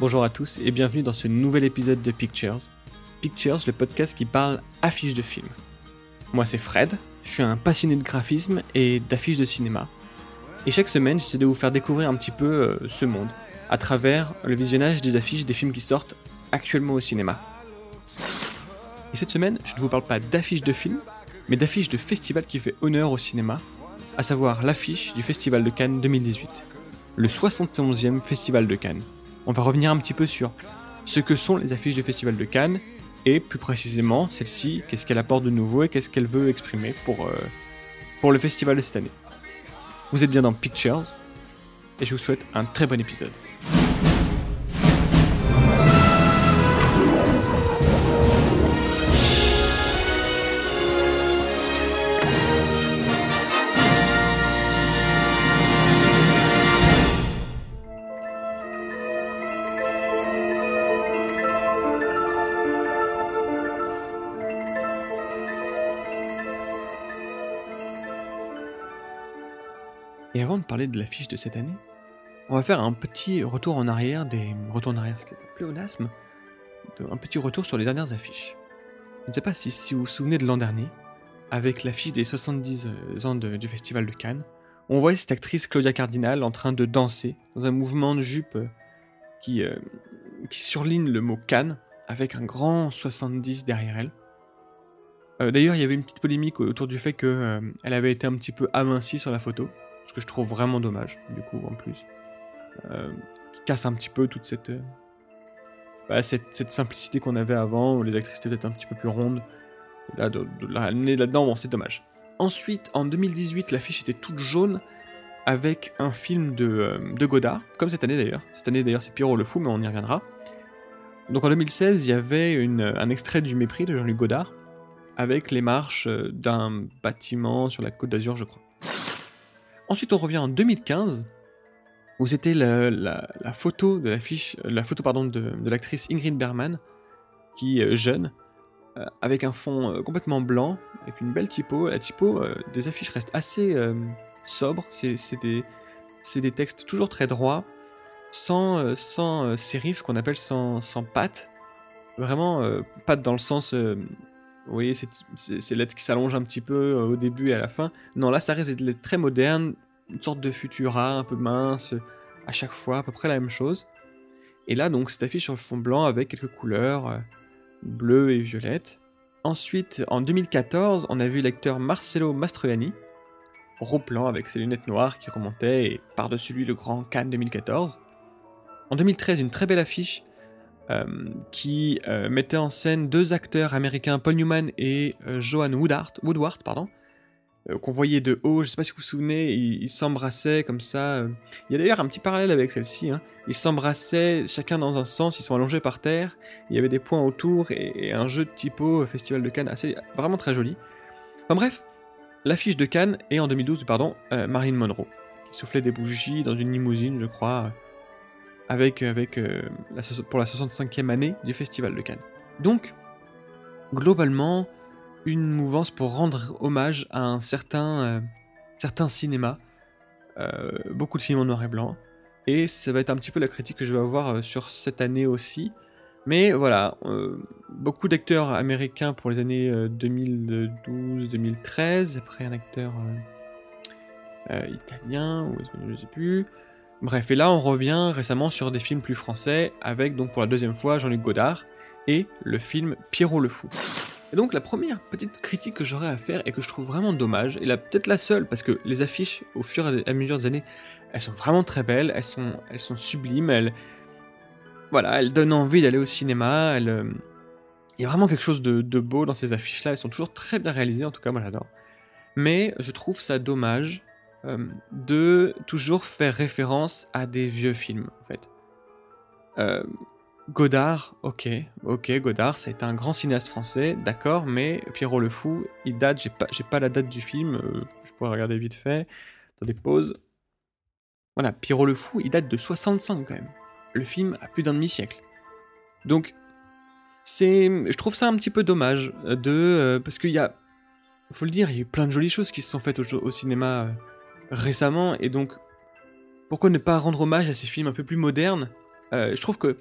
Bonjour à tous et bienvenue dans ce nouvel épisode de Pictures. Pictures, le podcast qui parle affiches de films. Moi c'est Fred, je suis un passionné de graphisme et d'affiches de cinéma. Et chaque semaine, j'essaie de vous faire découvrir un petit peu euh, ce monde à travers le visionnage des affiches des films qui sortent actuellement au cinéma. Et cette semaine, je ne vous parle pas d'affiches de films, mais d'affiches de festival qui fait honneur au cinéma, à savoir l'affiche du Festival de Cannes 2018, le 71e Festival de Cannes. On va revenir un petit peu sur ce que sont les affiches du Festival de Cannes, et plus précisément celle-ci, qu'est-ce qu'elle apporte de nouveau et qu'est-ce qu'elle veut exprimer pour, euh, pour le festival de cette année. Vous êtes bien dans Pictures, et je vous souhaite un très bon épisode. Et avant de parler de l'affiche de cette année, on va faire un petit retour en arrière, des retours en arrière, ce qui est un pléonasme, un petit retour sur les dernières affiches. Je ne sais pas si, vous vous souvenez de l'an dernier, avec l'affiche des 70 ans de- du Festival de Cannes, on voyait cette actrice Claudia Cardinal en train de danser dans un mouvement de jupe euh, qui, euh, qui surligne le mot Cannes, avec un grand 70 derrière elle. Euh, D'ailleurs, il y avait une petite polémique autour du fait qu'elle avait été un petit peu amincie sur la photo ce que je trouve vraiment dommage, du coup, en plus. Euh, qui casse un petit peu toute cette, euh, bah, cette, simplicité qu'on avait avant, où les actrices étaient peut-être un petit peu plus rondes. Là, de, de la ramener là-dedans, bon, c'est dommage. Ensuite, en 2018, l'affiche était toute jaune, avec un film de, euh, de Godard, comme cette année d'ailleurs. Cette année d'ailleurs, c'est Pierrot le Fou, mais on y reviendra. Donc en 2016, il y avait un extrait du Mépris de Jean-Luc Godard, avec les marches d'un bâtiment sur la côte d'Azur, je crois. Ensuite, on revient en 2015, où c'était la, photo de l'affiche, euh, la photo pardon de, de l'actrice Ingrid Bergman, qui est jeune, euh, avec un fond euh, complètement blanc, avec une belle typo. La typo euh, des affiches reste assez euh, sobre. C'est des, des textes toujours très droits, sans, euh, sans euh, ce qu'on appelle sans, sans pattes. Vraiment, euh, pattes dans le sens. Vous voyez, c'est- c'est ces lettres qui s'allongent un petit peu euh, au début et à la fin. Non, là, ça reste des lettres très modernes, une sorte de futura un peu mince, à chaque fois, à peu près la même chose. Et là, donc, cette affiche sur le fond blanc avec quelques couleurs, euh, bleu et violette. Ensuite, en 2014, on a vu l'acteur Marcello Mastroianni, gros plan avec ses lunettes noires qui remontaient et par-dessus lui le grand Cannes 2014. En 2013, une très belle affiche qui euh, mettait en scène deux acteurs américains, Paul Newman et euh, Joan Woodward, pardon, euh, qu'on voyait de haut. Je sais pas si vous vous souvenez, ils s'embrassaient comme ça. euh. Il y a d'ailleurs un petit parallèle avec celle-ci. hein. Ils s'embrassaient chacun dans un sens, ils sont allongés par terre. Il y avait des points autour et, un jeu de typo euh, Festival de Cannes assez vraiment très joli. Enfin bref, l'affiche de Cannes est en 2012, pardon, euh, Monroe qui soufflait des bougies dans une limousine, je crois, euh, avec, euh, soix- pour la 65e année du Festival de Cannes. Donc, globalement, une mouvance pour rendre hommage à un certain, euh, certain cinéma, euh, beaucoup de films en noir et blanc, et ça va être un petit peu la critique que je vais avoir euh, sur cette année aussi. Mais voilà, euh, beaucoup d'acteurs américains pour les années 2012-2013, après un acteur euh, euh, italien ou je sais plus. Bref, et là on revient récemment sur des films plus français, avec donc pour la deuxième fois Jean-Luc Godard et le film Pierrot le Fou. Et donc la première petite critique que j'aurais à faire et que je trouve vraiment dommage, et là peut-être la seule, parce que les affiches au fur et à mesure des années, elles sont vraiment très belles, elles sont, elles sont sublimes, elles, voilà, elles donnent envie d'aller au cinéma, elles, euh, il y a vraiment quelque chose de, de beau dans ces affiches-là, elles sont toujours très bien réalisées, en tout cas moi j'adore. Mais je trouve ça dommage euh, de toujours faire référence à des vieux films, en fait. Euh, Godard, ok, ok, Godard, c'est un grand cinéaste français, d'accord, mais Pierrot le Fou, il date, j'ai pas, pas la date du film, euh, je pourrais regarder vite fait, dans des pauses. Voilà, Pierrot le Fou, il date de 65 quand même. Le film a plus d'un demi-siècle. Donc, c'est, je trouve ça un petit peu dommage de, parce qu'il y a, faut le dire, il y a eu plein de jolies choses qui se sont faites au, cinéma récemment, et donc, pourquoi ne pas rendre hommage à ces films un peu plus modernes? Euh, je trouve que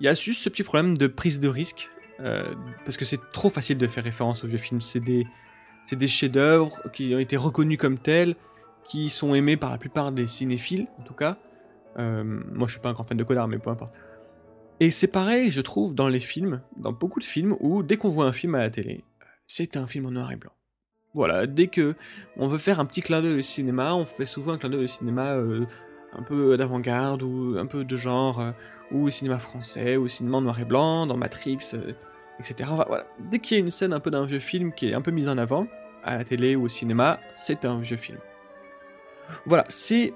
il y a juste ce petit problème de prise de risque, euh, parce que c'est trop facile de faire référence aux vieux films. C'est des, c'est des chefs-d'œuvre qui ont été reconnus comme tels, qui sont aimés par la plupart des cinéphiles, en tout cas. Euh, moi, je suis pas un grand fan de Godard, mais peu importe. Et c'est pareil, je trouve, dans les films, dans beaucoup de films, où dès qu'on voit un film à la télé, c'est un film en noir et blanc. Voilà, dès que on veut faire un petit clin d'œil au cinéma, on fait souvent un clin d'œil au cinéma euh, un peu d'avant-garde ou un peu de genre, euh, ou au cinéma français, ou au cinéma noir et blanc, dans Matrix, euh, etc. Voilà. Dès qu'il y a une scène un peu d'un vieux film qui est un peu mise en avant, à la télé ou au cinéma, c'est un vieux film. Voilà, c'est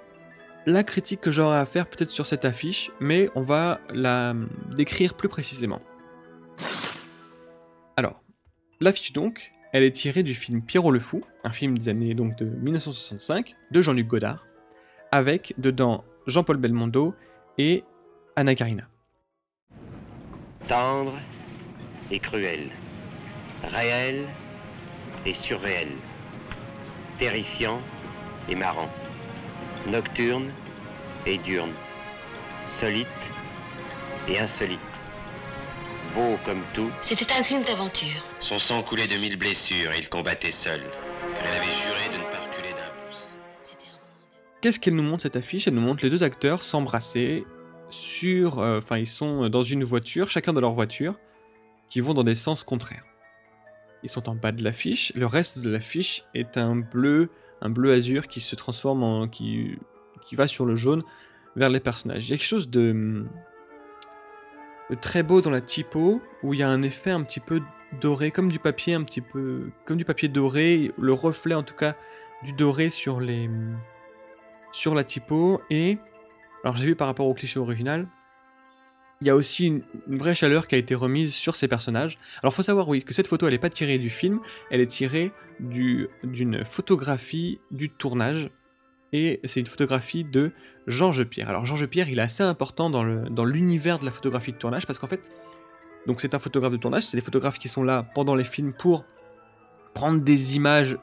la critique que j'aurais à faire peut-être sur cette affiche, mais on va la décrire plus précisément. Alors, l'affiche donc, elle est tirée du film Pierrot le Fou, un film des années donc de 1965 de Jean-Luc Godard, avec dedans Jean-Paul Belmondo et Anna Karina. Tendre et cruel, réel et surréel, terrifiant et marrant, nocturne et diurne, solite et insolite, beau comme tout. C'était un film d'aventure. Son sang coulait de mille blessures et il combattait seul, car il avait juré de ne pas reculer d'un pouce. Qu'est-ce qu'elle nous montre cette affiche? Elle nous montre les deux acteurs s'embrasser sur. euh, Enfin, ils sont dans une voiture, chacun dans leur voiture, qui vont dans des sens contraires. Ils sont en bas de l'affiche. Le reste de l'affiche est un bleu, un bleu azur qui se transforme en. qui, qui va sur le jaune vers les personnages. Il y a quelque chose de. Très beau dans la typo, où il y a un effet un petit peu doré, comme du papier, un petit peu. comme du papier doré, le reflet en tout cas du doré sur les sur la typo et alors j'ai vu par rapport au cliché original il y a aussi une, vraie chaleur qui a été remise sur ces personnages. Alors faut savoir oui que cette photo elle est pas tirée du film, elle est tirée du d'une photographie du tournage et c'est une photographie de Georges Pierre. Alors Georges Pierre, il est assez important dans l'univers de la photographie de tournage parce qu'en fait donc c'est un photographe de tournage, c'est des photographes qui sont là pendant les films pour prendre des images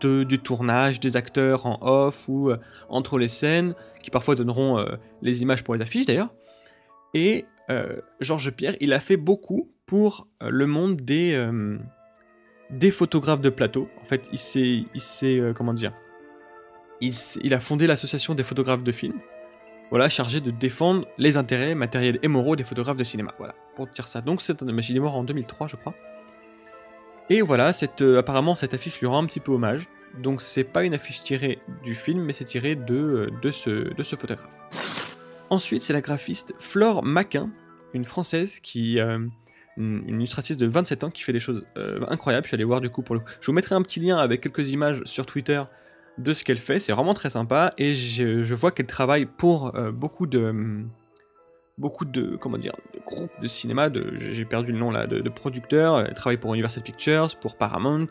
de, du tournage, des acteurs en off ou euh, entre les scènes, qui parfois donneront euh, les images pour les affiches d'ailleurs. Et euh, Georges Pierre, il a fait beaucoup pour le monde des, des photographes de plateau. En fait, il s'est, il s'est comment dire, il, a fondé l'association des photographes de films. Voilà, chargé de défendre les intérêts matériels et moraux des photographes de cinéma. Voilà, pour ça. Donc, c'est un, mais il est mort en 2003, je crois. Et voilà, euh, apparemment, cette affiche lui rend un petit peu hommage. Donc, c'est pas une affiche tirée du film, mais c'est tiré de, euh, de, ce, de ce photographe. Ensuite, c'est la graphiste Flore Maquin, une française qui. euh, une, illustratrice de 27 ans qui fait des choses incroyables. Je suis allé voir du coup. Je vous mettrai un petit lien avec quelques images sur Twitter de ce qu'elle fait. C'est vraiment très sympa et je, vois qu'elle travaille pour euh, beaucoup de. hum, Beaucoup de, comment dire, de groupes de cinéma, de, j'ai perdu le nom là, de, producteurs. Elle travaille pour Universal Pictures, pour Paramount,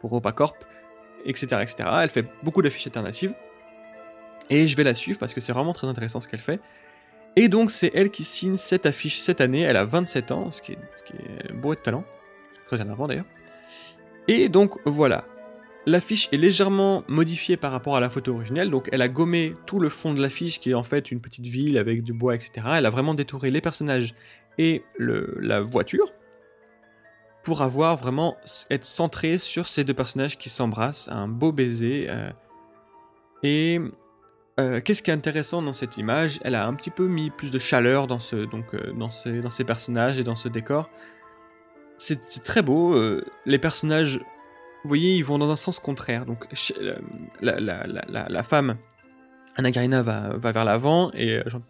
pour EuropaCorp, etc., etc. Elle fait beaucoup d'affiches alternatives. Et je vais la suivre parce que c'est vraiment très intéressant ce qu'elle fait. Et donc c'est elle qui signe cette affiche cette année, elle a 27 ans, ce qui est, ce qui est beau et de talent, très en avant d'ailleurs. Et donc voilà, l'affiche est légèrement modifiée par rapport à la photo originelle, donc elle a gommé tout le fond de l'affiche qui est en fait une petite ville avec du bois, etc. Elle a vraiment détouré les personnages et la voiture pour avoir vraiment être centré sur ces deux personnages qui s'embrassent, un beau baiser. euh, et euh, qu'est-ce qui est intéressant dans cette image? Elle a un petit peu mis plus de chaleur dans, euh, dans, ces, personnages et dans ce décor. C'est très beau. les personnages, vous voyez, ils vont dans un sens contraire. Donc euh, la, femme, Anna Karina, va, va vers l'avant et euh, Jean-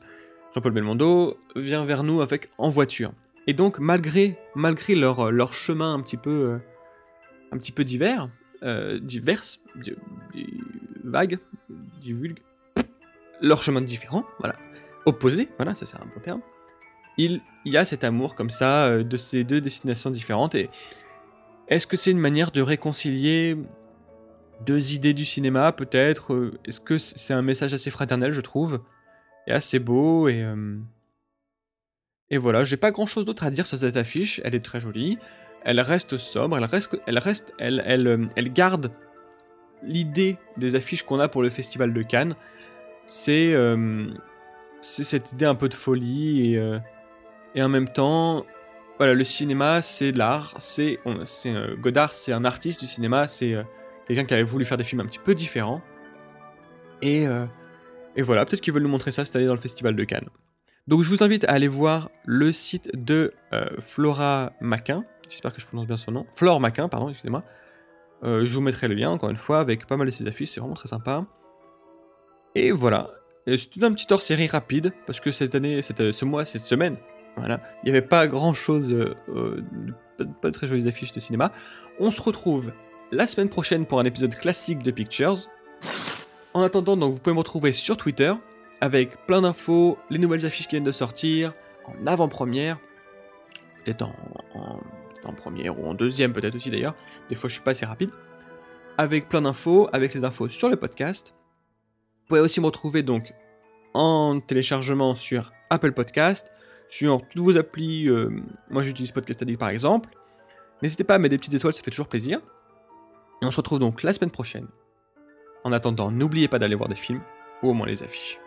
Jean-Paul Belmondo vient vers nous avec en voiture. Et donc malgré, malgré leur, euh, leur chemin un petit peu, un petit peu divers, euh, divers, di- di- vague, divulgue, leurs chemins différents, voilà, opposés, voilà, ça c'est un bon terme. Il, y a cet amour comme ça de ces deux destinations différentes et est-ce que c'est une manière de réconcilier deux idées du cinéma peut-être? Est-ce que c'est un message assez fraternel je trouve et assez beau et euh, et voilà, j'ai pas grand-chose d'autre à dire sur cette affiche, elle est très jolie, elle reste sobre, elle reste elle reste elle euh, garde l'idée des affiches qu'on a pour le festival de Cannes, c'est euh, c'est cette idée un peu de folie et, et en même temps, voilà, le cinéma c'est de l'art, c'est euh, Godard, c'est un artiste du cinéma, c'est euh, quelqu'un qui avait voulu faire des films un petit peu différents. Et, euh, et voilà, peut-être qu'ils veulent nous montrer ça cette année dans le Festival de Cannes. Donc je vous invite à aller voir le site de Flora Maquin, j'espère que je prononce bien son nom, Flore Maquin, pardon, excusez-moi. Je vous mettrai le lien, encore une fois, avec pas mal de ses affiches, c'est vraiment très sympa. Et voilà, c'est un petit hors-série rapide, parce que cette année, cette- ce mois, cette semaine, voilà, il n'y avait pas grand-chose, euh, euh, pas, de très jolies affiches de cinéma. On se retrouve la semaine prochaine pour un épisode classique de Pictures. En attendant, donc, vous pouvez me retrouver sur Twitter, avec plein d'infos, les nouvelles affiches qui viennent de sortir, en avant-première, peut-être en, en première ou en deuxième peut-être aussi d'ailleurs, des fois je suis pas assez rapide, avec plein d'infos, avec les infos sur le podcast. Vous pouvez aussi me retrouver donc en téléchargement sur Apple Podcast, sur toutes vos applis, euh, moi j'utilise Podcast Addict par exemple. N'hésitez pas à mettre des petites étoiles, ça fait toujours plaisir. Et on se retrouve donc la semaine prochaine. En attendant, n'oubliez pas d'aller voir des films, ou au moins les affiches.